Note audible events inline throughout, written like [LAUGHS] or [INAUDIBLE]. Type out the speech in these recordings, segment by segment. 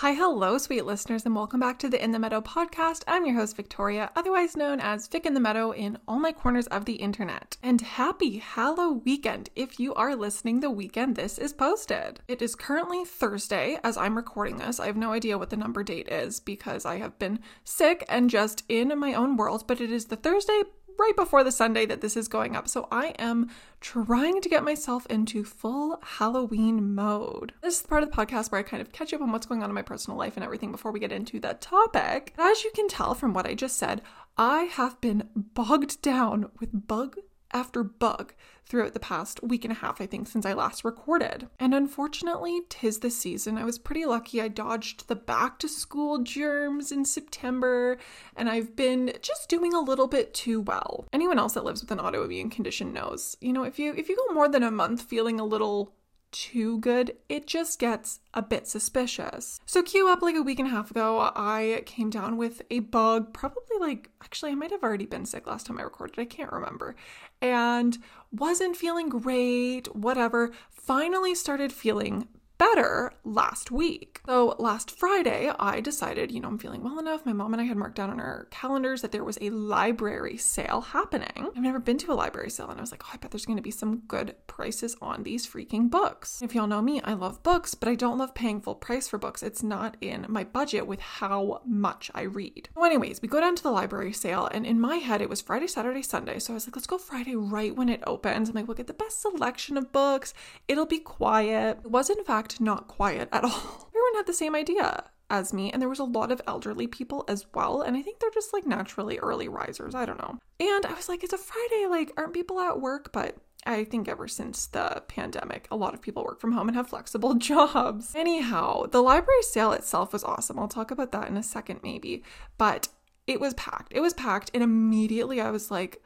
Hi, hello, sweet listeners, and welcome back to the In the Meadow podcast. I'm your host, Victoria, otherwise known as Vic in the Meadow in all my corners of the internet. And happy Hallow weekend if you are listening the weekend this is posted. It is currently Thursday as I'm recording this. I have no idea what the number date is because I have been sick and just in my own world, but it is the Thursday right before the Sunday that this is going up. So I am trying to get myself into full Halloween mode. This is the part of the podcast where I kind of catch up on what's going on in my personal life and everything before we get into the topic. As you can tell from what I just said, I have been bogged down with bug after bug throughout the past week and a half, I think, since I last recorded. And unfortunately, tis the season. I was pretty lucky. I dodged the back to school germs in September, and I've been just doing a little bit too well. Anyone else that lives with an autoimmune condition knows, you know, if you if you go more than a month feeling a little too good, it just gets a bit suspicious. So, cue up like a week and a half ago, I came down with a bug, probably like, actually, I might have already been sick last time I recorded, I can't remember, and wasn't feeling great, whatever. Finally started feeling better last week. So last Friday, I decided, you know, I'm feeling well enough. My mom and I had marked down on our calendars that there was a library sale happening. I've never been to a library sale, and I was like, oh, I bet there's going to be some good prices on these freaking books. If y'all know me, I love books, but I don't love paying full price for books. It's not in my budget with how much I read. So, anyways, we go down to the library sale, and in my head, it was Friday, Saturday, Sunday. So I was like, let's go Friday right when it opens. I'm like, we'll get the best selection of books. It'll be quiet. It was, in fact, not quiet at [LAUGHS] all. Everyone had the same idea as me, and there was a lot of elderly people as well. And I think they're just like naturally early risers. I don't know. And I was like, it's a Friday. Like, aren't people at work? But I think ever since the pandemic, a lot of people work from home and have flexible [LAUGHS] jobs. Anyhow, the library sale itself was awesome. I'll talk about that in a second, maybe. But it was packed. It was packed. And immediately I was like,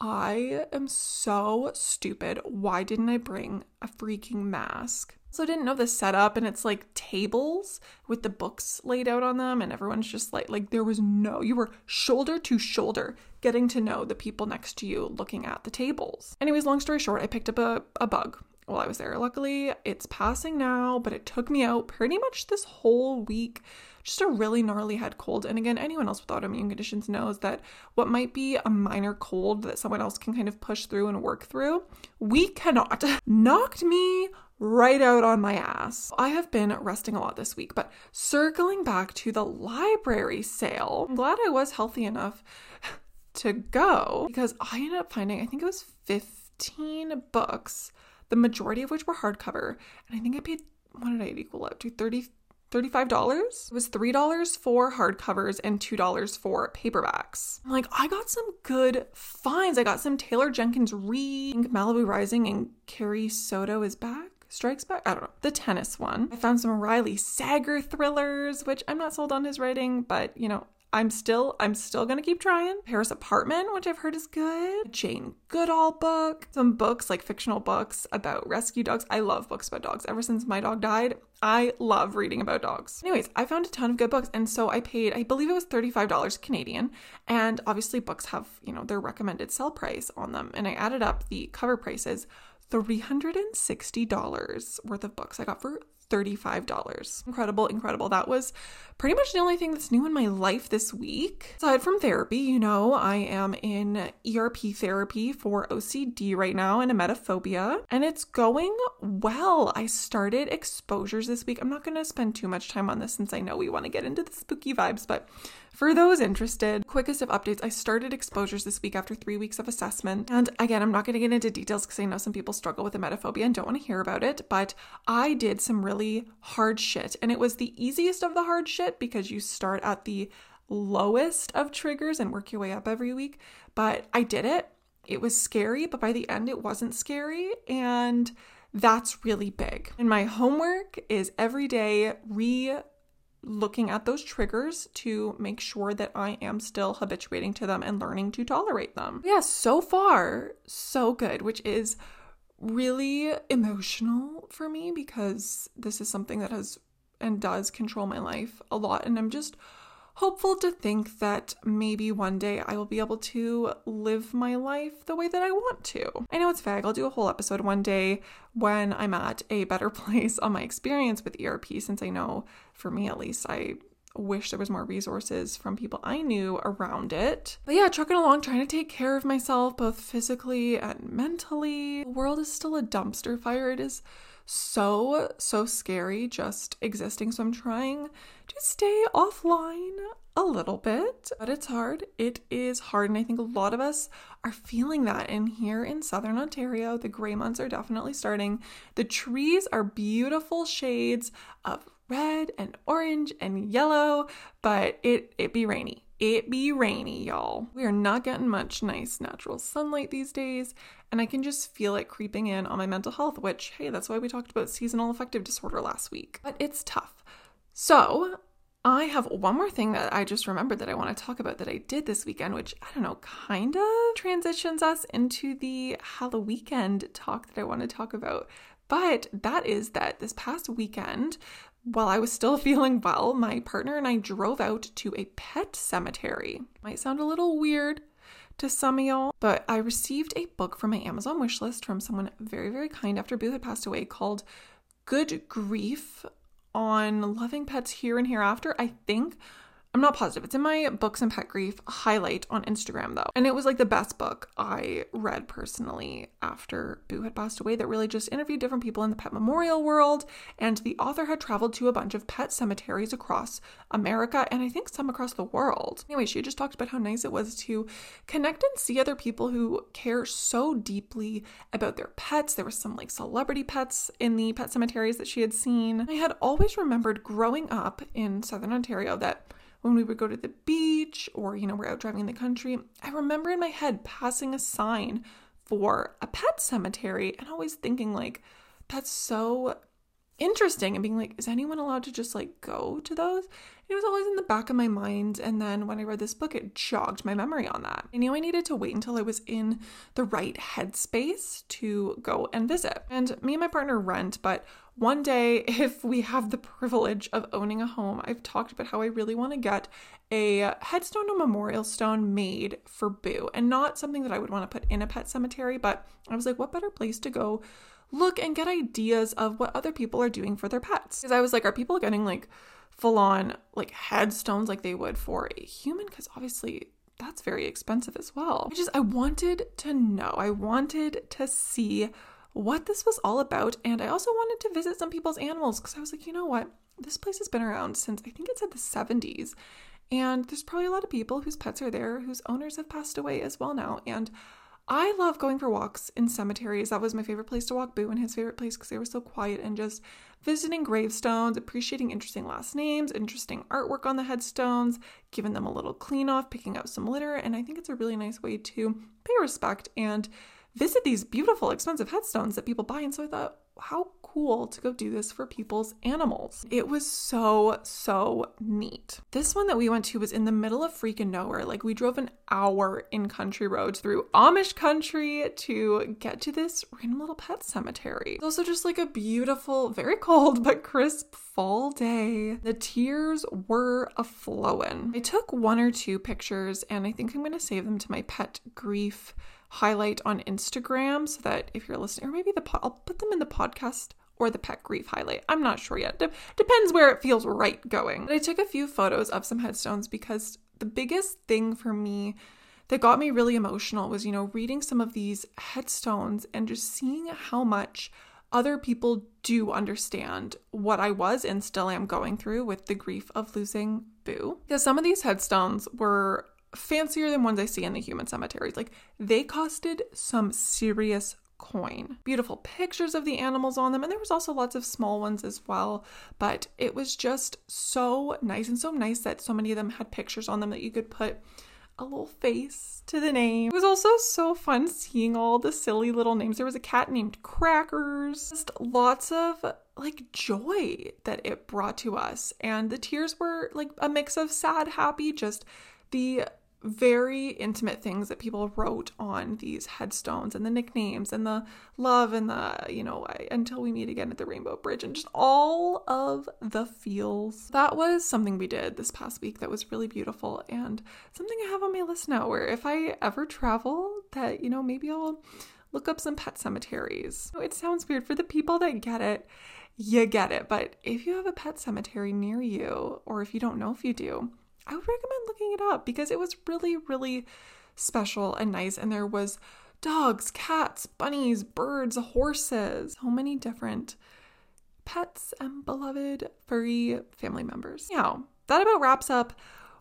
I am so stupid. Why didn't I bring a freaking mask? Also didn't know the setup and it's like tables with the books laid out on them and everyone's just like like there was no you were shoulder to shoulder getting to know the people next to you looking at the tables. Anyways long story short i picked up a, a bug while i was there. Luckily it's passing now but it took me out pretty much this whole week just a really gnarly head cold. And again, anyone else with autoimmune conditions knows that what might be a minor cold that someone else can kind of push through and work through, we cannot. [LAUGHS] Knocked me right out on my ass. I have been resting a lot this week, but circling back to the library sale, I'm glad I was healthy enough [LAUGHS] to go because I ended up finding, I think it was 15 books, the majority of which were hardcover. And I think I paid, what did I equal out to? 30, $35. It was $3 for hardcovers and $2 for paperbacks. I'm like, I got some good finds. I got some Taylor Jenkins Reid, Malibu Rising, and Carrie Soto is back. Strikes Back? I don't know. The tennis one. I found some Riley Sager thrillers, which I'm not sold on his writing, but you know, I'm still I'm still gonna keep trying. Paris Apartment, which I've heard is good. Jane Goodall book. Some books like fictional books about rescue dogs. I love books about dogs. Ever since my dog died, I love reading about dogs. Anyways, I found a ton of good books, and so I paid. I believe it was thirty five dollars Canadian, and obviously books have you know their recommended sell price on them, and I added up the cover prices $360 worth of books I got for $35. Incredible, incredible. That was pretty much the only thing that's new in my life this week. Aside from therapy, you know, I am in ERP therapy for OCD right now and emetophobia, and it's going well. I started exposures this week. I'm not going to spend too much time on this since I know we want to get into the spooky vibes, but for those interested, quickest of updates, I started exposures this week after three weeks of assessment. And again, I'm not going to get into details because I know some people struggle with emetophobia and don't want to hear about it, but I did some really hard shit. And it was the easiest of the hard shit because you start at the lowest of triggers and work your way up every week. But I did it. It was scary, but by the end, it wasn't scary. And that's really big. And my homework is every day re looking at those triggers to make sure that I am still habituating to them and learning to tolerate them. Yeah, so far, so good, which is really emotional for me because this is something that has and does control my life a lot. And I'm just hopeful to think that maybe one day I will be able to live my life the way that I want to. I know it's vague. I'll do a whole episode one day when I'm at a better [LAUGHS] place on my experience with ERP, since I know for me at least, I wish there was more resources from people I knew around it. But yeah, trucking along, trying to take care of myself both physically and mentally. The world is still a dumpster fire. It is so, so scary just existing. So I'm trying to stay offline a little bit, but it's hard. It is hard. And I think a lot of us are feeling that. And here in Southern Ontario, the gray months are definitely starting. The trees are beautiful shades of red and orange and yellow, but it, it be rainy. It be rainy, y'all. We are not getting much nice natural sunlight these days, and I can just feel it creeping in on my mental health, which, hey, that's why we talked about seasonal affective disorder last week. But it's tough. So, I have one more thing that I just remembered that I want to talk about that I did this weekend, which I don't know, kind of transitions us into the Halloween talk that I want to talk about. But that is that this past weekend, while I was still [LAUGHS] feeling well, my partner and I drove out to a pet cemetery. Might sound a little weird to some of y'all, but I received a book from my Amazon wish list from someone very, very kind after Boo had passed away called Good Grief on Loving Pets Here and Hereafter. I think I'm not positive. It's in my books and pet grief highlight on Instagram though. And it was like the best book I read personally after Boo had passed away that really just interviewed different people in the pet memorial world. And the author had traveled to a bunch of pet cemeteries across America and I think some across the world. Anyway, she just talked about how nice it was to connect and see other people who care so deeply about their pets. There were some like celebrity pets in the pet cemeteries that she had seen. I had always remembered growing up in Southern Ontario that when we would go to the beach or, you know, we're out driving in the country, I remember in my head passing a sign for a pet cemetery and always thinking, like, that's so interesting and being like, is anyone allowed to just like go to those? It was always in the back of my mind. And then when I read this book, it jogged my memory on that. I knew I needed to wait until I was in the right headspace to go and visit. And me and my partner rent, but one day, [LAUGHS] if we have the privilege of owning a home, I've talked about how I really want to get a headstone or memorial stone made for Boo and not something that I would want to put in a pet cemetery. But I was like, what better place to go look and get ideas of what other people are doing for their pets? Because I was like, are people getting like full on like headstones like they would for a human? Because obviously that's very expensive as well. I just, I wanted to know, I wanted to see what this was all about. And I also wanted to visit some people's animals because I was like, you know what? This place has been around since I think it said the 70s. And there's probably a lot of people whose pets are there whose owners have passed away as well now. And I love going for walks in cemeteries. That was my favorite place to walk Boo and his favorite place because they were so quiet and just visiting gravestones, appreciating interesting last names, interesting artwork on the headstones, giving them a little clean off, picking up some litter. And I think it's a really nice way to pay respect and visit these beautiful, expensive headstones that people buy. And so I thought, how cool to go do this for people's animals. It was so, so neat. This one that we went to was in the middle of freaking nowhere. Like, we drove an hour in country roads through Amish country to get to this random little pet cemetery. It's also just like a beautiful, very cold, but crisp fall day. The tears were a flowing. I took one or two pictures and I think I'm to save them to my pet grief highlight on Instagram so that if you're listening, or maybe the pod, I'll put them in the podcast or the pet grief highlight. I'm not sure yet. De- depends where it feels right going. But I took a few photos of some headstones because the biggest thing for me that got me really emotional was, you know, reading some of these headstones and just seeing how much other people do understand what I was and still am going through with the grief of losing Boo. Because some of these headstones were fancier than ones I see in the human cemeteries. Like they costed some serious coin. Beautiful pictures of the animals on them, and there was also lots of small ones as well. But it was just so nice and so nice that so many of them had pictures on them that you could put a little face to the name. It was also so fun seeing all the silly little names. There was a cat named Crackers. Just lots of like joy that it brought to us. And the tears were like a mix of sad, happy, just the very intimate things that people wrote on these headstones and the nicknames and the love and the, you know, until we meet again at the Rainbow Bridge and just all of the feels. That was something we did this past week that was really beautiful and something I have on my list now where if I ever travel, that, you know, maybe I'll look up some pet cemeteries. Oh, it sounds weird for the people that get it. You get it. But if you have a pet cemetery near you, or if you don't know if you do, I would recommend looking it up because it was really, really special and nice. And there was dogs, cats, bunnies, birds, horses, so many different pets and beloved furry family members. Yeah, that about wraps up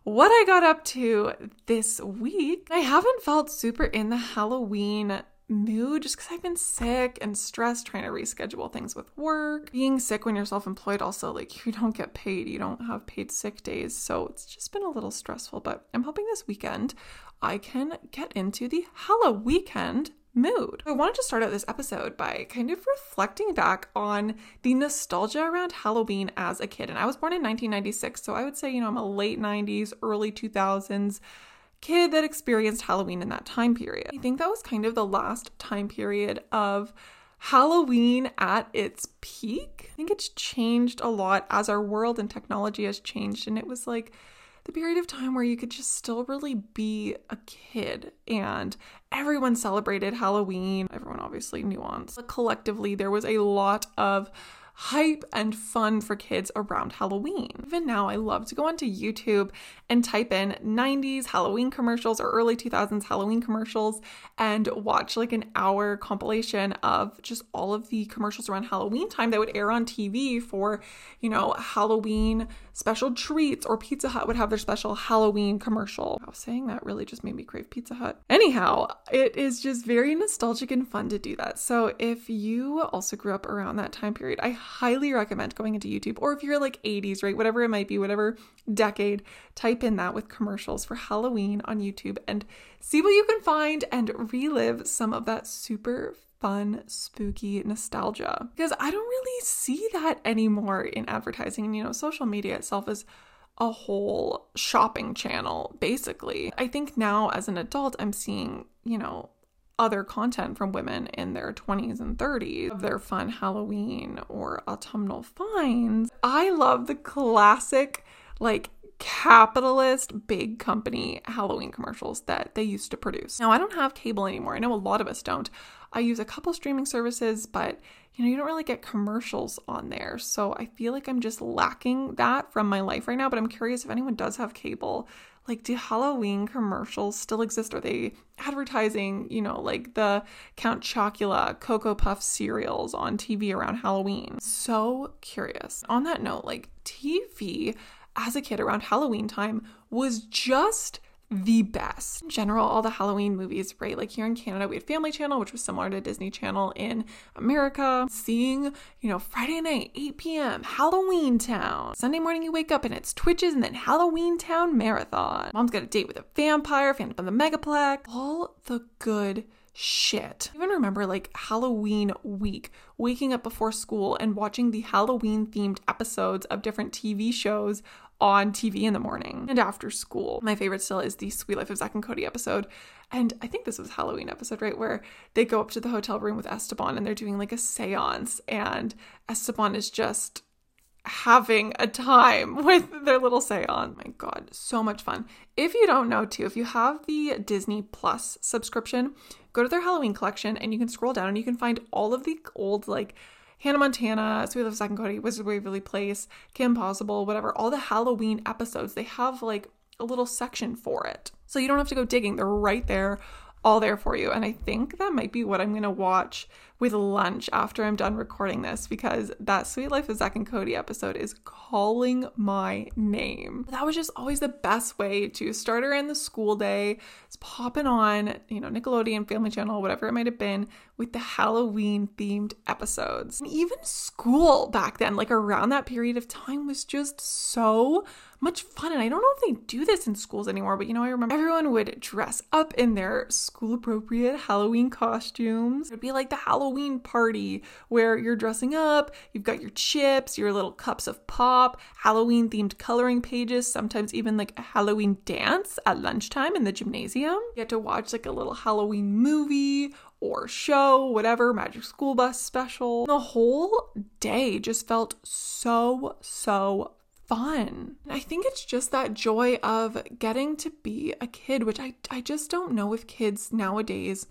what I got up to this week. I haven't felt super in the Halloween mood just because I've been sick and stressed trying to reschedule things with work. Being sick when you're self employed, also, like you don't get paid, you don't have paid sick days. So it's just been a little stressful, but I'm hoping this weekend I can get into the Halloween weekend mood. I wanted to start out this episode by kind of reflecting back on the nostalgia around Halloween as a kid. And I was born in 1996, so I would say, you know, I'm a late 90s, early 2000s kid that experienced Halloween in that time period. I think that was kind of the last time period of Halloween at its peak. I think it's changed a lot as our world and technology has changed. And it was like the period of time where you could just still really be a kid and everyone celebrated Halloween. Everyone obviously nuanced. Collectively, there was a lot of hype and fun for kids around Halloween. Even now, I love to go onto YouTube and type in 90s Halloween commercials or early 2000s Halloween commercials and watch like an hour compilation of just all of the commercials around Halloween time that would air on TV for, you know, Halloween special treats or Pizza Hut would have their special Halloween commercial. I was saying that really just made me crave Pizza Hut. Anyhow, it is just very nostalgic and fun to do that. So if you also grew up around that time period, I highly recommend going into YouTube or if you're like 80s, right? Whatever it might be, whatever decade, type in that with commercials for Halloween on YouTube and see what you can find and relive some of that super fun, spooky nostalgia. Because I don't really see that anymore in advertising. And, you know, social media itself is a whole shopping channel, basically. I think now as an adult, I'm seeing, you know, other content from women in their 20s and 30s of their fun Halloween or autumnal finds. I love the classic, like, capitalist big company Halloween commercials that they used to produce. Now, I don't have cable anymore. I know a lot of us don't. I use a couple streaming services, but you know, you don't really get commercials on there. So I feel like I'm just lacking that from my life right now, but I'm curious if anyone does have cable. Like do halloween commercials still exist? Are they advertising you know like the count chocula cocoa puff cereals on tv around halloween? So curious. On that note like tv as a kid around halloween time was just the best. In general, all the Halloween movies, right? Like here in Canada, we had Family Channel, which was similar to Disney Channel in America. Seeing, you know, Friday night, 8 p.m., Halloween Town. Sunday morning, you wake up and it's Twitches and then Halloween Town Marathon. Mom's got a date with a vampire, Phantom of the Megaplex. All the good shit. I even remember like Halloween week, waking up before school and watching the Halloween themed episodes of different TV shows on TV in the morning and after school. My favorite still is the Suite Life of Zack and Cody episode. And I think this was Halloween episode, right? Where they go up to the hotel room with Esteban and they're doing like a seance, and Esteban is just having a time [LAUGHS] with their little seance. My God, so much fun. If you don't know, too, if you have the Disney Plus subscription, go to their Halloween collection and you can scroll down and you can find all of the old like Hannah Montana, Suite Life of Zack and Cody, Wizard Waverly Place, Kim Possible, whatever, all the Halloween episodes, they have like a little section for it. So you don't have to go digging. They're right there all there for you. And I think that might be what I'm going to watch with lunch after I'm done recording this because that Suite Life of Zack and Cody episode is calling my name. That was just always the best way to start around the school day. It's popping on, you know, Nickelodeon, Family Channel, whatever it might have been, with the Halloween themed episodes. And even school back then, like around that period of time, was just so much fun. And I don't know if they do this in schools anymore, but you know, I remember everyone would dress up in their school appropriate Halloween costumes. It'd be like the Halloween party where you're dressing up, you've got your chips, your little cups of pop, Halloween themed coloring pages, sometimes even like a Halloween dance at lunchtime in the gymnasium. You get to watch like a little Halloween movie or show, whatever, Magic School Bus special. The whole day just felt so, so fun. I think it's just that joy of getting to be a kid, which I, I just don't know if kids nowadays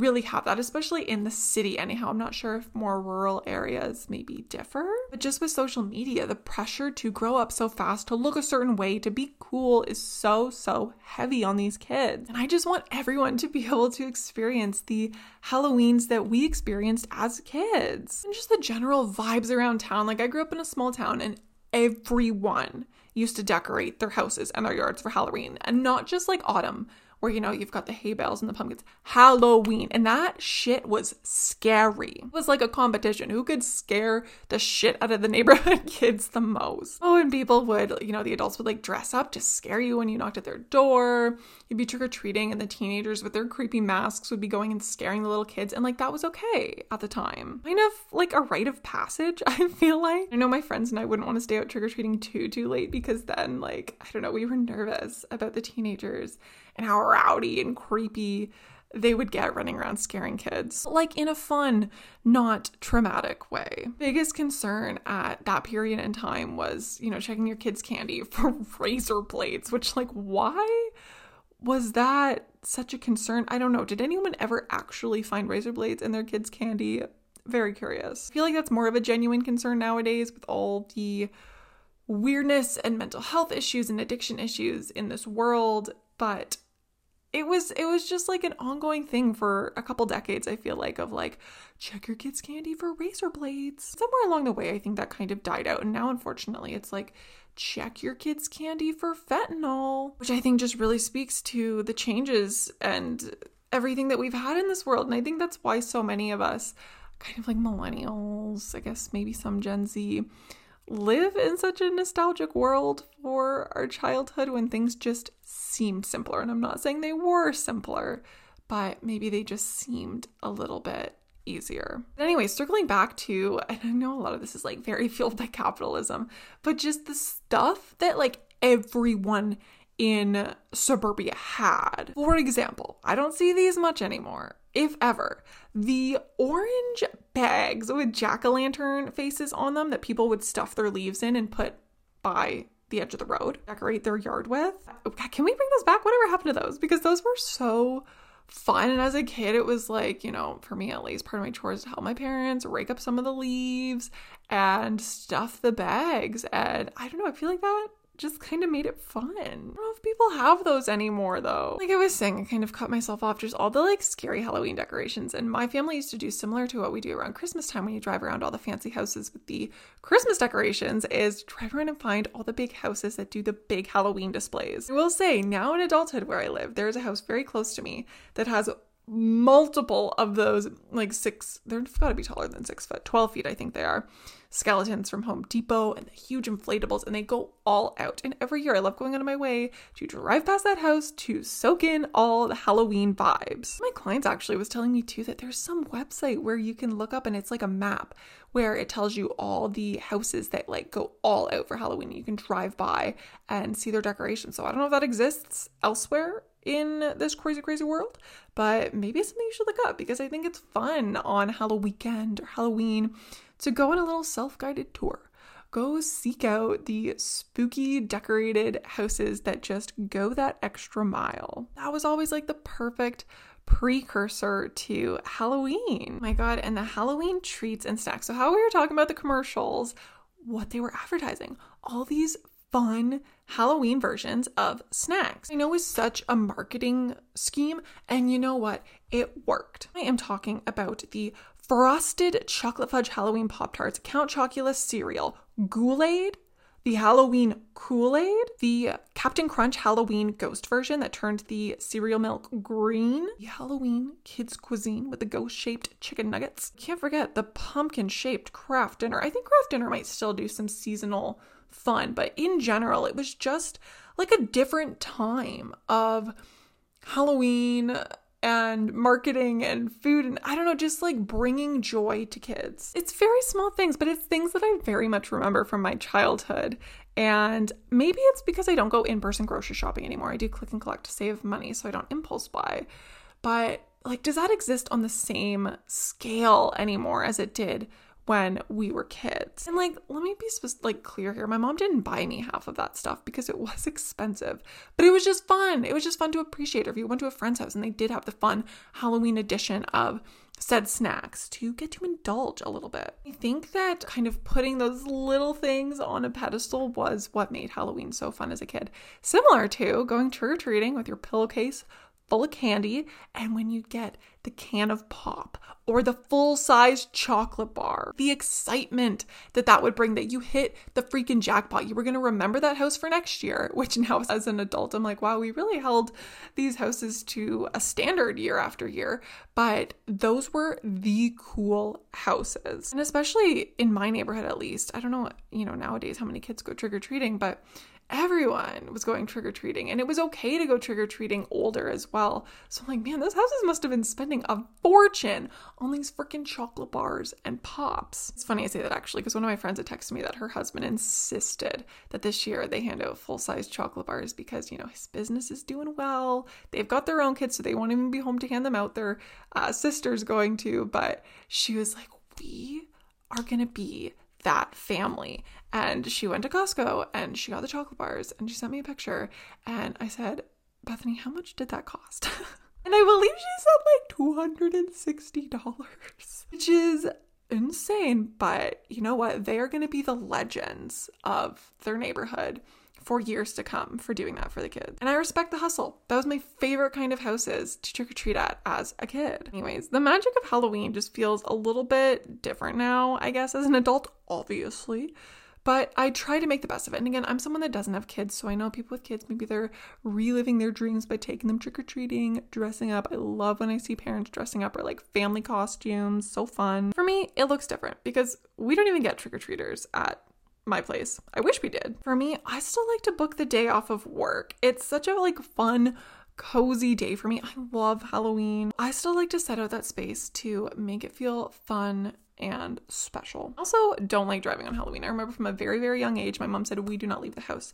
really have that, especially in the city, anyhow. I'm not sure if more rural areas maybe differ. But just with social media, the pressure to grow up so fast, to look a certain way, to be cool is so, so heavy on these kids. And I just want everyone to be [LAUGHS] able to experience the Halloweens that we experienced as kids and just the general vibes around town. Like, I grew up in a small town and everyone used to decorate their houses and their yards for Halloween, and not just like autumn where you know you've got the hay bales and the pumpkins. Halloween. And that shit was scary. It was like a competition. Who could scare the shit out of the [LAUGHS] neighborhood kids the most? Oh, and people would, you know, the adults would like dress up to scare you when you knocked at their door. You'd be trick or treating, and the teenagers with their creepy masks would be going and scaring the little kids. And like that was okay at the time. Kind of like a rite of passage, [LAUGHS] I feel like. I know my friends and I wouldn't want to stay out trick or treating too, too late because then, like, I don't know, we were nervous about the teenagers and how rowdy and creepy they would get running around scaring kids, like in a fun, not traumatic way. Biggest concern at that period in time was, you know, checking your kids' candy [LAUGHS] for razor blades, which, like, why was that such a concern? I don't know. Did anyone ever actually find razor blades in their kids' candy? Very curious. I feel like that's more of a genuine concern nowadays with all the weirdness and mental health issues and addiction issues in this world, but it was it was just like an ongoing thing for a couple decades i feel like of like check your kids candy for razor blades. Somewhere along the way i think that kind of died out and now unfortunately it's like check your kids candy for fentanyl which i think just really speaks to the changes and everything that we've had in this world and i think that's why so many of us kind of like millennials i guess maybe some gen z live in such a nostalgic world for our childhood when things just seemed simpler. And I'm not saying they were simpler, but maybe they just seemed a little bit easier. Anyway, circling back to, and I know a lot of this is like very [LAUGHS] fueled by capitalism, but just the stuff that like everyone in suburbia had. For example, I don't see these much anymore, if ever. The orange bags with jack o' lantern faces on them that people would stuff their leaves in and put by the edge of the road, decorate their yard with. Oh, can we bring those back? Whatever happened to those? Because those were so fun. And as a kid, it was like, you know, for me at least, part of my chores to help my parents rake up some of the leaves and stuff the bags. And I don't know, I feel like that just kind of made it fun. I don't know if people have those anymore though. Like I was saying, I kind of cut myself off just all the like scary Halloween decorations. And my family used to do similar to what we do around Christmas time when you drive around all the fancy houses with the Christmas decorations is drive around and find all the big houses that do the big Halloween displays. I will say now in adulthood where I live, there's a house very close to me that has multiple of those like six they've got to be taller than six foot 12 feet i think they are skeletons from Home Depot and the huge inflatables, and they go all out. And every year I love going out of my way to drive past that house to soak in all the Halloween vibes. My clients actually was telling me too that there's some website where you can look up and it's like a map where it tells you all the houses that like go all out for Halloween. You can drive by and see their decorations. So I don't know if that exists elsewhere in this crazy, crazy world, but maybe it's something you should look up because I think it's fun on Halloween weekend or Halloween to go on a little self guided tour. Go seek out the spooky decorated houses that just go that extra mile. That was always like the perfect precursor to Halloween. My God, and the Halloween treats and snacks. So, how we were talking about the commercials, what they were advertising, all these fun Halloween versions of snacks. I know is such a marketing scheme, and you know what? It worked. I am talking about the frosted chocolate fudge Halloween Pop Tarts, Count Chocula cereal, Kool-Aid, the Halloween Kool Aid, the Captain Crunch Halloween Ghost version that turned the cereal milk green, the Halloween Kids Cuisine with the ghost shaped chicken nuggets. Can't forget the pumpkin shaped Kraft Dinner. I think Kraft Dinner might still do some seasonal fun, but in general, it was just like a different time of Halloween and marketing and food and I don't know, just like bringing joy to kids. It's very small things, but it's things that I very much remember from my childhood. And maybe it's because I don't go in person grocery shopping anymore. I do click and collect to save money so I don't impulse buy. But like, does that exist on the same scale anymore as it did when we were kids. And like, let me be like clear here. My mom didn't buy me half of that stuff because it was [LAUGHS] expensive, but it was just fun. It was just fun to appreciate. Or if you went to a friend's house and they did have the fun Halloween edition of said snacks to get to indulge a little bit. I think that kind of putting those little things on a pedestal was what made Halloween so fun as a kid. Similar to going trick or treating with your pillowcase full of candy, and when you get the can of pop or the full size chocolate bar, the excitement that that would bring that you hit the freaking jackpot. You were going to remember that house for next year, which now as an adult, I'm like, wow, we really held these houses to a standard year after year. But those were the cool houses. And especially in my neighborhood, at least, I don't know, you know, nowadays how many kids go trick or treating, but everyone was going trick or treating, and it was okay to go trick or treating older as well. So I'm like, man, those houses must have been spending a fortune on these freaking chocolate bars and pops. It's funny I say that actually, because one of my friends had texted me that her husband insisted that this year they hand out full size chocolate bars because, you know, his business is doing well. They've got their own kids, so they won't even be home to hand them out. Their uh, sister's going to, but she was like, we are going to be that family. And she went to Costco and she got the chocolate bars and she sent me a picture. And I said, Bethany, how much did that cost? [LAUGHS] and I believe she said like $260, [LAUGHS] which is insane. But you know what? They are going to be the legends of their neighborhood for years to come for doing that for the kids. And I respect the hustle. That was my favorite kind of houses to trick or treat at as a kid. Anyways, the magic of Halloween just feels a little bit different now, I guess, as an adult, obviously. But I try to make the best of it. And again, I'm someone that doesn't have kids, so I know people with kids, maybe they're reliving their dreams by taking them trick or treating, dressing up. I love when I see parents dressing up or like family costumes, so fun. For me, it looks different because we don't even get trick or treaters at my place. I wish we did. For me, I still like to book the day off of work. It's such a like fun cozy day for me. I love Halloween. I still like to set out that space to make it feel fun and special. Also, don't like driving on Halloween. I remember from a very, very young age, my mom said we do not leave the house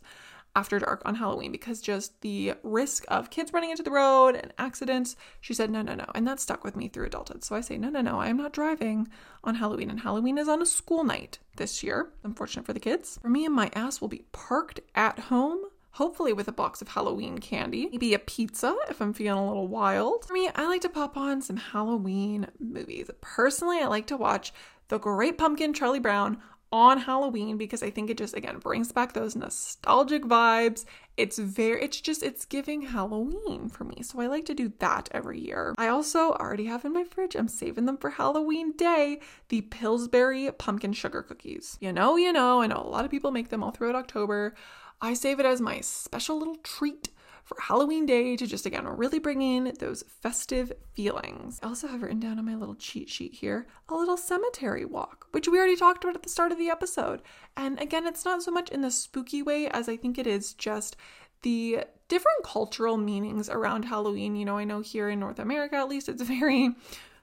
after dark on Halloween because just the risk of kids running into the road and accidents. She said, no, no, no. And that stuck with me through adulthood. So I say, no, no, no, I am not driving on Halloween. And Halloween is on a school night this year. Unfortunate for the kids. For me and my ass will be parked at home hopefully with a box of Halloween candy, maybe a pizza if I'm feeling a little wild. For me, I like to pop on some Halloween movies. Personally, I like to watch The Great Pumpkin Charlie Brown on Halloween because I think it just again brings back those nostalgic vibes. It's very it's just it's giving Halloween for me. So I like to do that every year. I also already have in my fridge, I'm saving them for Halloween day, the Pillsbury pumpkin sugar cookies. You know, you know, I know a lot of people make them all throughout October. I save it as my special little treat for Halloween Day to just again really bring in those festive feelings. I also have written down on my little cheat sheet here a little cemetery walk, which we already talked about at the start of the episode. And again, it's not so much in the spooky way as I think it is just the different cultural meanings around Halloween. You know, I know here in North America at least it's very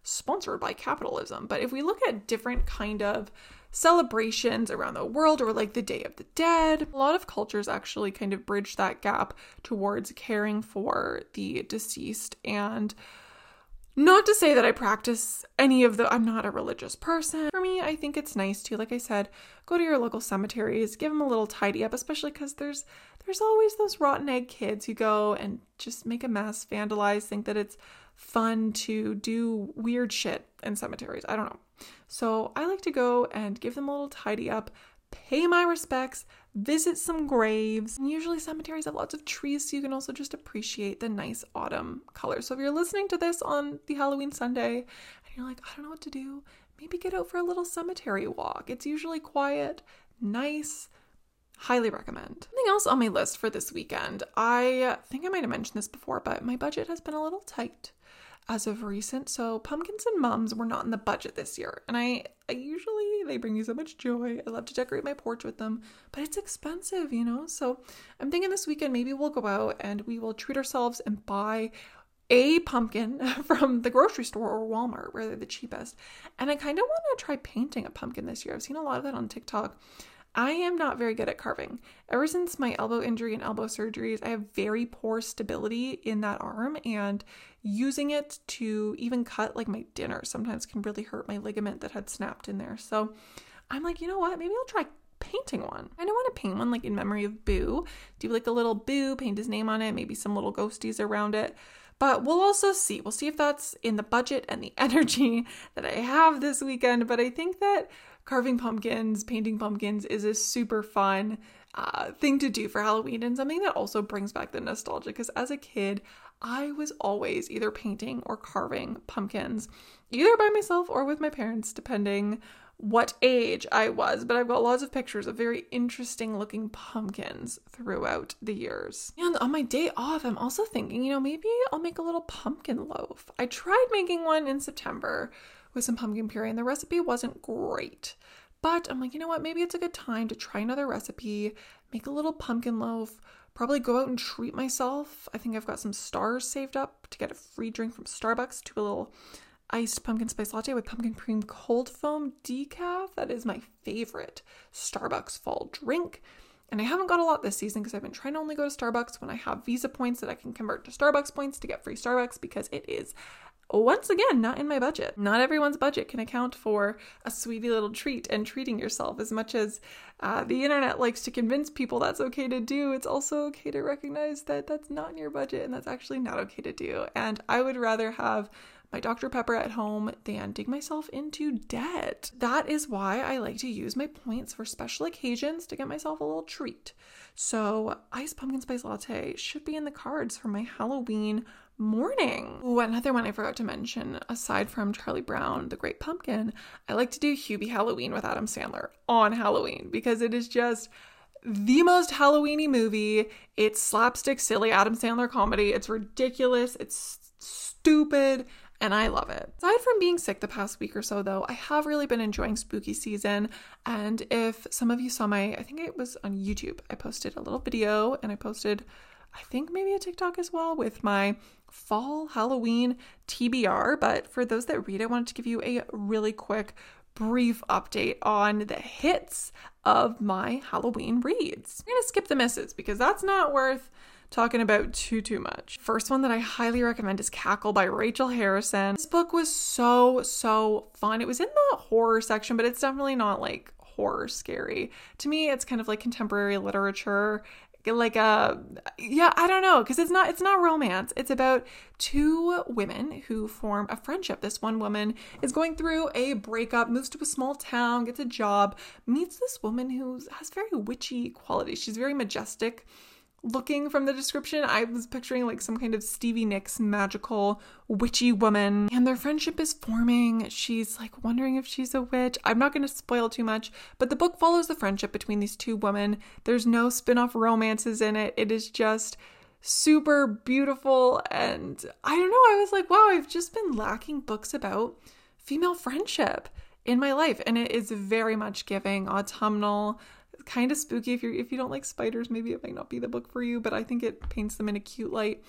sponsored by capitalism, but if we look at different kind of celebrations around the world or like the Day of the Dead. A lot of cultures actually kind of bridge that gap towards caring for the deceased and Not to say that I practice any of the, I'm not a religious person. For me, I think it's nice to, like I said, go to your local cemeteries, give them a little tidy up, especially because there's there's always those rotten egg kids who go and just make a mess, vandalize, think that it's fun to do weird shit in cemeteries. I don't know. So I like to go and give them a little tidy up, pay my respects, visit some graves. And usually cemeteries have lots of trees, so you can also just appreciate the nice autumn colors. So if you're listening to this on the Halloween Sunday and you're like, I don't know what to do, maybe get out for a little cemetery walk. It's usually quiet, nice. Highly recommend. Something else on my list for this weekend. I think I might have mentioned this before, but my budget has been a little tight as of recent. So pumpkins and mums were not in the budget this year. And I, I usually they bring me so much joy. I love to decorate my porch with them, but it's expensive, you know? So I'm thinking this weekend maybe we'll go out and we will treat ourselves and buy a pumpkin [LAUGHS] from the grocery store or Walmart where they're the cheapest. And I kind of want to try painting a pumpkin this year. I've seen a lot of that on TikTok. I am not very good at carving. Ever since my elbow injury and elbow surgeries, I have very poor stability in that arm, and using it to even cut like my dinner sometimes can really hurt my ligament that had snapped in there. So I'm like, you know what? Maybe I'll try painting one. I don't want to paint one like in memory of Boo. Do like a little Boo, paint his name on it, maybe some little ghosties around it. But we'll also see. We'll see if that's in the budget and the [LAUGHS] energy that I have this weekend. But I think that carving pumpkins, painting pumpkins is a super fun uh, thing to do for Halloween and something that also brings back the nostalgia. Because as a kid, I was always either painting or carving pumpkins, either by myself or with my parents, depending what age I was, but I've got lots of pictures of very interesting looking pumpkins throughout the years. And on my day off, I'm also thinking, you know, maybe I'll make a little pumpkin loaf. I tried making one in September with some pumpkin puree, and the recipe wasn't great. But I'm like, you know what? Maybe it's a good time to try another recipe, make a little pumpkin loaf, probably go out and treat myself. I think I've got some stars saved up to get a free drink from Starbucks to a little iced pumpkin spice latte with pumpkin cream cold foam decaf. That is my favorite Starbucks fall drink. And I haven't got a lot this season because I've been trying to only go to Starbucks when I have Visa points that I can convert to Starbucks points to get free Starbucks because it is once again, not in my budget. Not everyone's budget can account for a sweetie little treat and treating yourself as much as uh, the internet likes to convince people that's okay to do. It's also okay to recognize that that's not in your budget and that's actually not okay to do. And I would rather have my Dr. Pepper at home than dig myself into debt. That is why I like to use my points for special occasions to get myself a little treat. So, iced pumpkin spice latte should be in the cards for my Halloween morning. Ooh, another one I forgot to mention, aside from Charlie Brown, The Great Pumpkin, I like to do Hubie Halloween with Adam Sandler on Halloween because it is just the most Halloweeny movie. It's slapstick, silly Adam Sandler comedy. It's ridiculous. It's stupid. And I love it. Aside from being sick the past week or so, though, I have really been enjoying spooky season. And if some of you saw my, I think it was on YouTube, I posted a little video and I posted I think maybe a TikTok as well with my fall Halloween TBR. But for those that read, I wanted to give you a really quick, brief update on the hits of my Halloween reads. I'm going to skip the misses because that's not worth talking about too too much. First one that I highly recommend is Cackle by Rachel Harrison. This book was so so fun. It was in the horror section, but it's definitely not like horror scary. To me, it's kind of like contemporary literature like a uh, yeah i don't know because it's not it's not romance. It's about two women who form a friendship. This one woman is going through a breakup moves to a small town gets a job meets this woman who has very witchy qualities. She's very majestic looking from the description, I was picturing like some kind of Stevie Nicks magical witchy woman, and their friendship is forming. She's like wondering if she's a witch. I'm not going to spoil too much, but the book follows the friendship between these two women. There's no spin off romances in it, it is just super beautiful. And I don't know, I was like, wow, I've just been lacking books about female friendship in my life, and it is very much giving autumnal kind of spooky if you if you don't like spiders maybe it might not be the book for you but i think it paints them in a cute light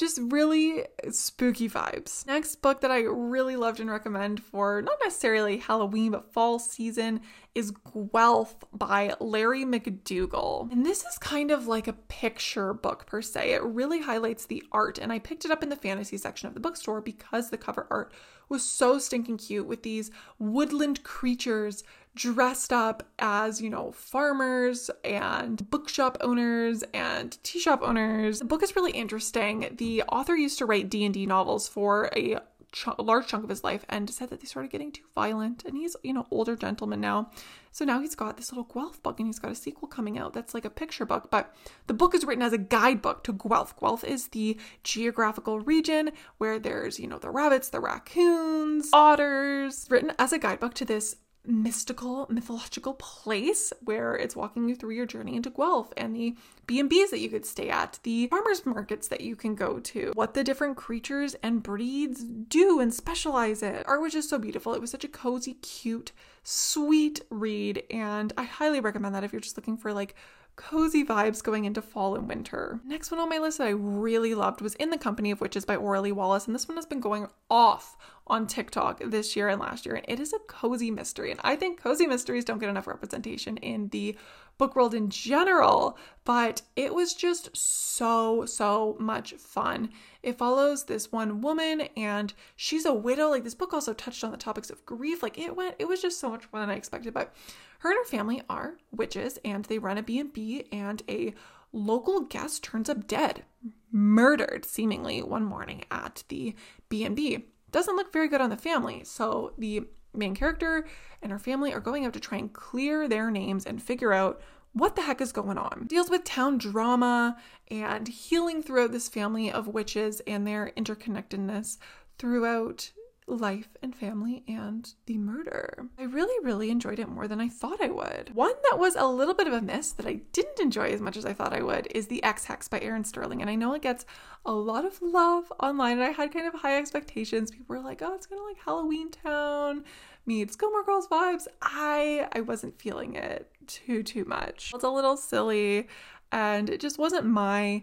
just really spooky vibes. Next book that I really loved and recommend for not necessarily Halloween but fall season is Guelph by Larry McDougall. And this is kind of like a picture book per se. It really highlights the art, and I picked it up in the fantasy section of the bookstore because the cover art was so stinking cute with these woodland creatures dressed up as, you know, farmers and bookshop owners and tea shop owners. The book is really interesting. The author used to write D&D novels for a ch- large chunk of his life and said that they started getting too violent and he's, you know, older gentleman now. So now he's got this little Guelph book and he's got a sequel coming out that's like a picture book, but the book is written as a guidebook to Guelph. Guelph is the geographical region where there's, you know, the rabbits, the raccoons, otters, written as a guidebook to this mystical mythological place where it's walking you through your journey into Guelph and the B&Bs that you could stay at, the farmers markets that you can go to, what the different creatures and breeds do and specialize in. Art was just so beautiful. It was such a cozy, cute, sweet read and I highly recommend that if you're just looking for like cozy vibes going into fall and winter. Next one on my list that I really loved was In the Company of Witches by Auralee Wallace, and this one has been going off on TikTok this year and last year, and it is a cozy mystery. And I think cozy mysteries don't get enough representation in the book world in general, but it was just so, so much fun. It follows this one woman and she's a widow. Like this book also touched on the topics of grief. Like it went, it was just so much fun than I expected. But her and her family are witches and they run a B&B and a local guest turns up dead, murdered seemingly one morning at the B&B. Doesn't look very good on the family. So the main character and her family are going out to try and clear their names and figure out what the heck is going on. Deals with town drama and healing throughout this family of witches and their interconnectedness throughout life and family and the murder. I really, really enjoyed it more than I thought I would. One that was a little bit of a miss that I didn't enjoy as much as I thought I would is The Ex Hex by Erin Sterling. And I know it gets a lot of love online, and I had kind of high expectations. People were like, oh, it's kind of like Halloween Town meets Gilmore Girls vibes. I I wasn't feeling it too too much. It's a little silly and it just wasn't my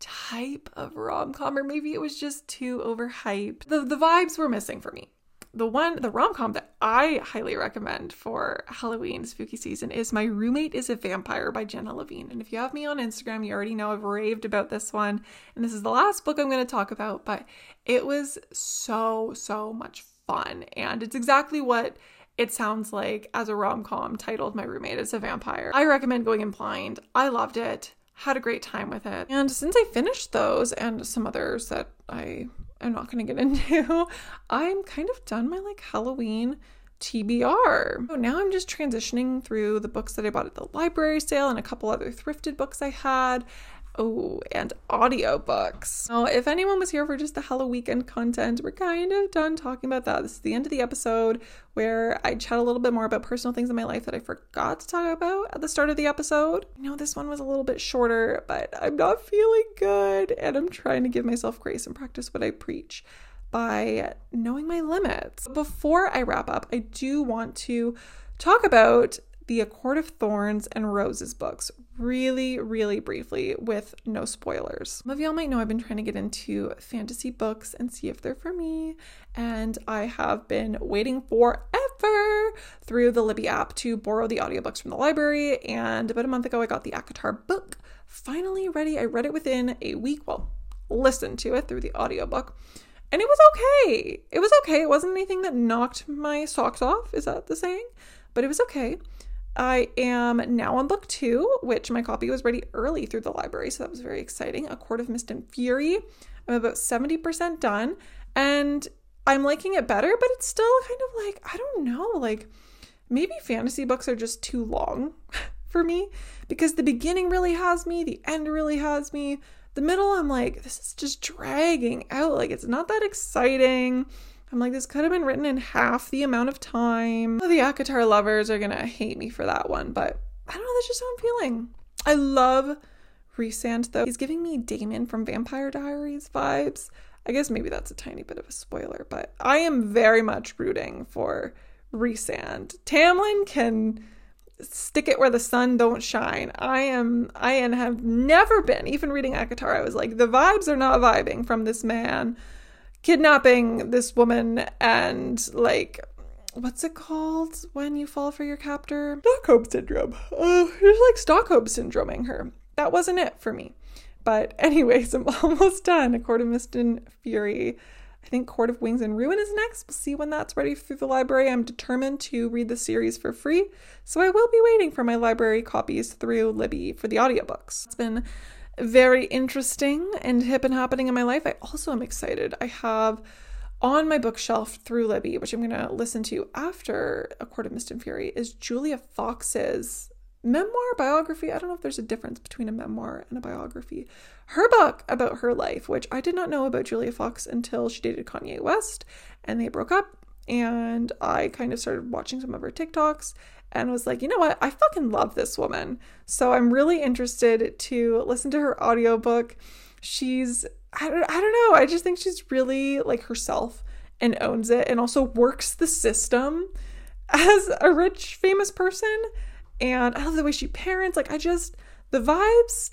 type of rom-com or maybe it was just too overhyped. The the vibes were missing for me. The one the rom-com that I highly recommend for Halloween spooky season is My Roommate is a Vampire by Jenna Levine. And if you have me on Instagram, you already know I've raved about this one. And this is the last book I'm going to talk about, but it was so so much fun and it's exactly what it sounds like as a rom-com titled My Roommate is a Vampire. I recommend going in blind. I loved it had a great time with it. And since I finished those and some others that I am not going to get [LAUGHS] into, I'm kind of done my like Halloween TBR. So now I'm just transitioning through the books that I bought at the library sale and a couple other thrifted books I had Oh, and audiobooks. So, if anyone was here for just the Halloween weekend content, we're kind of done talking about that. This is the end of the episode where I chat a little bit more about personal things in my life that I forgot to talk about at the start of the episode. I know this one was a little bit shorter, but I'm not feeling good and I'm trying to give myself grace and practice what I preach by knowing my limits. Before I wrap up, I do want to talk about the A Court of Thorns and Roses books really, really briefly with no spoilers. Some of y'all might know I've been trying to get into fantasy books and see if they're for me, and I have been waiting forever through the Libby app to borrow the audiobooks from the library. And about a month ago, I got the ACOTAR book finally ready. I read it within a week. Well, listened to it through the audiobook. And it was okay. It was okay. It wasn't anything that knocked my socks off. Is that the saying? But it was okay. I am now on book two, which my copy was ready early through the library, so that was very exciting. A Court of Mist and Fury. I'm about 70% done, and I'm liking it better, but it's still kind of like, I don't know, like maybe fantasy books are just too long [LAUGHS] for me because the beginning really has me, the end really has me. The middle, I'm like, this is just dragging out. Like, it's not that exciting. I'm like, this could have been written in half the amount of time. The ACOTAR lovers are gonna hate me for that one, but I don't know, that's just how I'm feeling. I love Rhysand though. He's giving me Damon from Vampire Diaries vibes. I guess maybe that's a tiny bit of a spoiler, but I am very much rooting for Rhysand. Tamlin can stick it where the sun don't shine. I am I and have never been, even reading ACOTAR, I was like, the vibes are not vibing from this man kidnapping this woman and like what's it called when you fall for your captor? Stockholm syndrome. Oh, it's like Stockholm syndroming her. That wasn't it for me. But anyways, [LAUGHS] I'm almost done. A Court of Mist and Fury. I think Court of Wings and Ruin is next. We'll see when that's ready through the library. I'm determined to read the series for free, so I will be waiting for my library copies through Libby for the audiobooks. It's been very interesting and hip and happening in my life. I also am excited. I have on my bookshelf through Libby, which I'm going to listen to after A Court of Mist and Fury, is Julia Fox's memoir biography. I don't know if there's a difference between a memoir and a biography. Her book about her life, which I did not know about Julia Fox until she dated Kanye West and they broke up. And I kind of started watching some of her TikToks and was like, you know what? I fucking love this woman. So I'm really interested to listen to her audiobook. She's, I don't, I don't know. I just think she's really like herself and owns it and also works the system as a rich, famous person and I love the way she parents. Like, I just, the vibes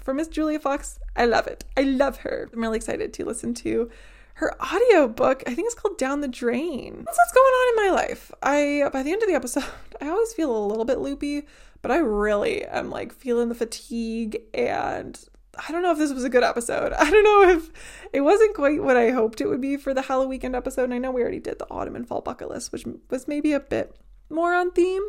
for Miss Julia Fox, I love it. I love her. I'm really excited to listen to her audiobook. I think it's called Down the Drain. That's what's going on in my life. I, by the end of the episode, [LAUGHS] I always feel a little bit loopy, but I really am like feeling the fatigue and I don't know if this was a good episode. [LAUGHS] I don't know if it wasn't quite what I hoped it would be for the Halloween episode. And I know we already did the autumn and fall bucket list, which was maybe a bit more on theme.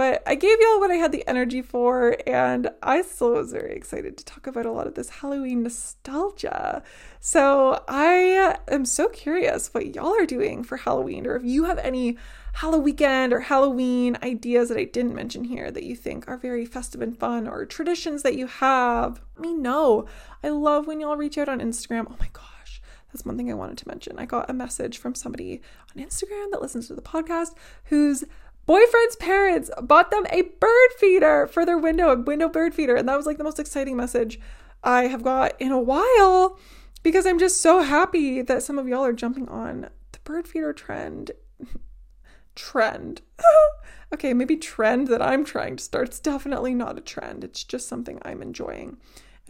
But I gave y'all what I had the energy for, and I still was very excited to talk about a lot of this Halloween nostalgia. So I am so curious what y'all are doing for Halloween, or if you have any Halloween weekend or Halloween ideas that I didn't mention here that you think are very festive and fun, or traditions that you have. Let me know. I love when y'all reach out on Instagram. Oh my gosh. That's one thing I wanted to mention. I got a message from somebody on Instagram that listens to the podcast who's boyfriend's parents bought them a bird feeder for their window, a window bird feeder. And that was like the most exciting message I have got in a while because I'm just so happy that some of y'all are jumping on the bird feeder trend. trend. [LAUGHS] okay, maybe trend that I'm trying to start. It's definitely not a trend. It's just something I'm enjoying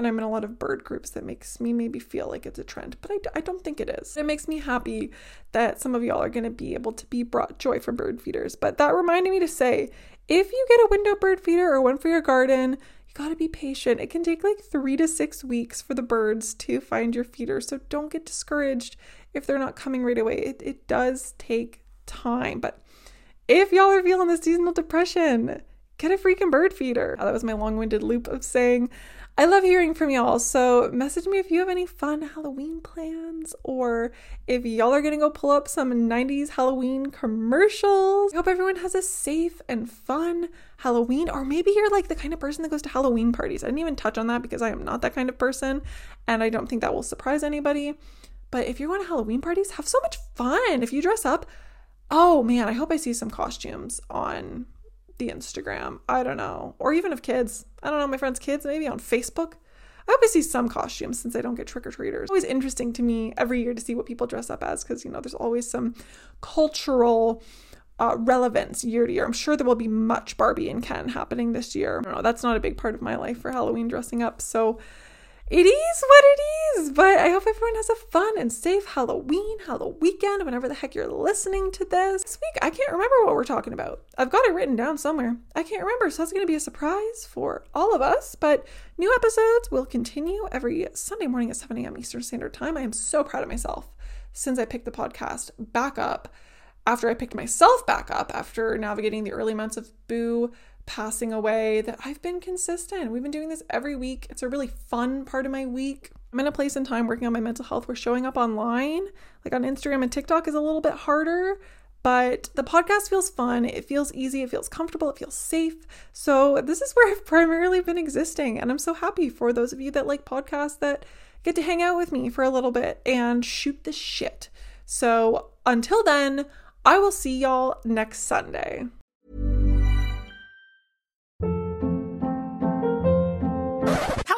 and I'm in a lot of bird groups that makes me maybe feel like it's a trend, but I, I don't think it is. It makes me happy that some of y'all are going to be able to be brought joy from bird feeders. But that reminded me to say if you get a window bird feeder or one for your garden, you got to be patient. It can take like three to six weeks for the birds to find your feeder. So don't get discouraged if they're not coming right away. It, it does take time. But if y'all are feeling the seasonal depression, get a freaking bird feeder. That was my long winded loop of saying I love hearing from y'all. So message me if you have any fun Halloween plans or if y'all are gonna go pull up some 90s Halloween commercials. I hope everyone has a safe and fun Halloween. Or maybe you're like the kind of person that goes to Halloween parties. I didn't even touch on that because I am not that kind of person and I don't think that will surprise anybody. But if you're going to Halloween parties, have so much fun. If you dress up, oh man, I hope I see some costumes on the Instagram. I don't know. Or even of kids. I don't know, my friends' kids, maybe on Facebook. I hope I see some costumes since I don't get trick or treaters. Always interesting to me every year to see what people dress up as because, you know, there's always some cultural uh, relevance year to year. I'm sure there will be much Barbie and Ken happening this year. I don't know. That's not a big part of my life for Halloween dressing up. So it is what it is. But I hope everyone has a fun and safe Halloween, Halloween weekend, whenever the heck you're listening to this. This week, I can't remember what we're talking about. I've got it written down somewhere. I can't remember, so that's going to be a surprise for all of us. But new episodes will continue every Sunday morning at 7 a.m. Eastern Standard Time. I am so proud of myself since I picked the podcast back up after I picked myself back up after navigating the early months of Boo passing away that I've been consistent. We've been doing this every week. It's a really fun part of my week. I'm in a place in time working on my mental health where showing up online, like on Instagram and TikTok, is a little bit harder. But the podcast feels fun. It feels easy. It feels comfortable. It feels safe. So, this is where [LAUGHS] I've primarily been existing. And I'm so happy for those of you that like podcasts that get to hang out with me for a little bit and shoot the shit. So, until then, I will see y'all next Sunday.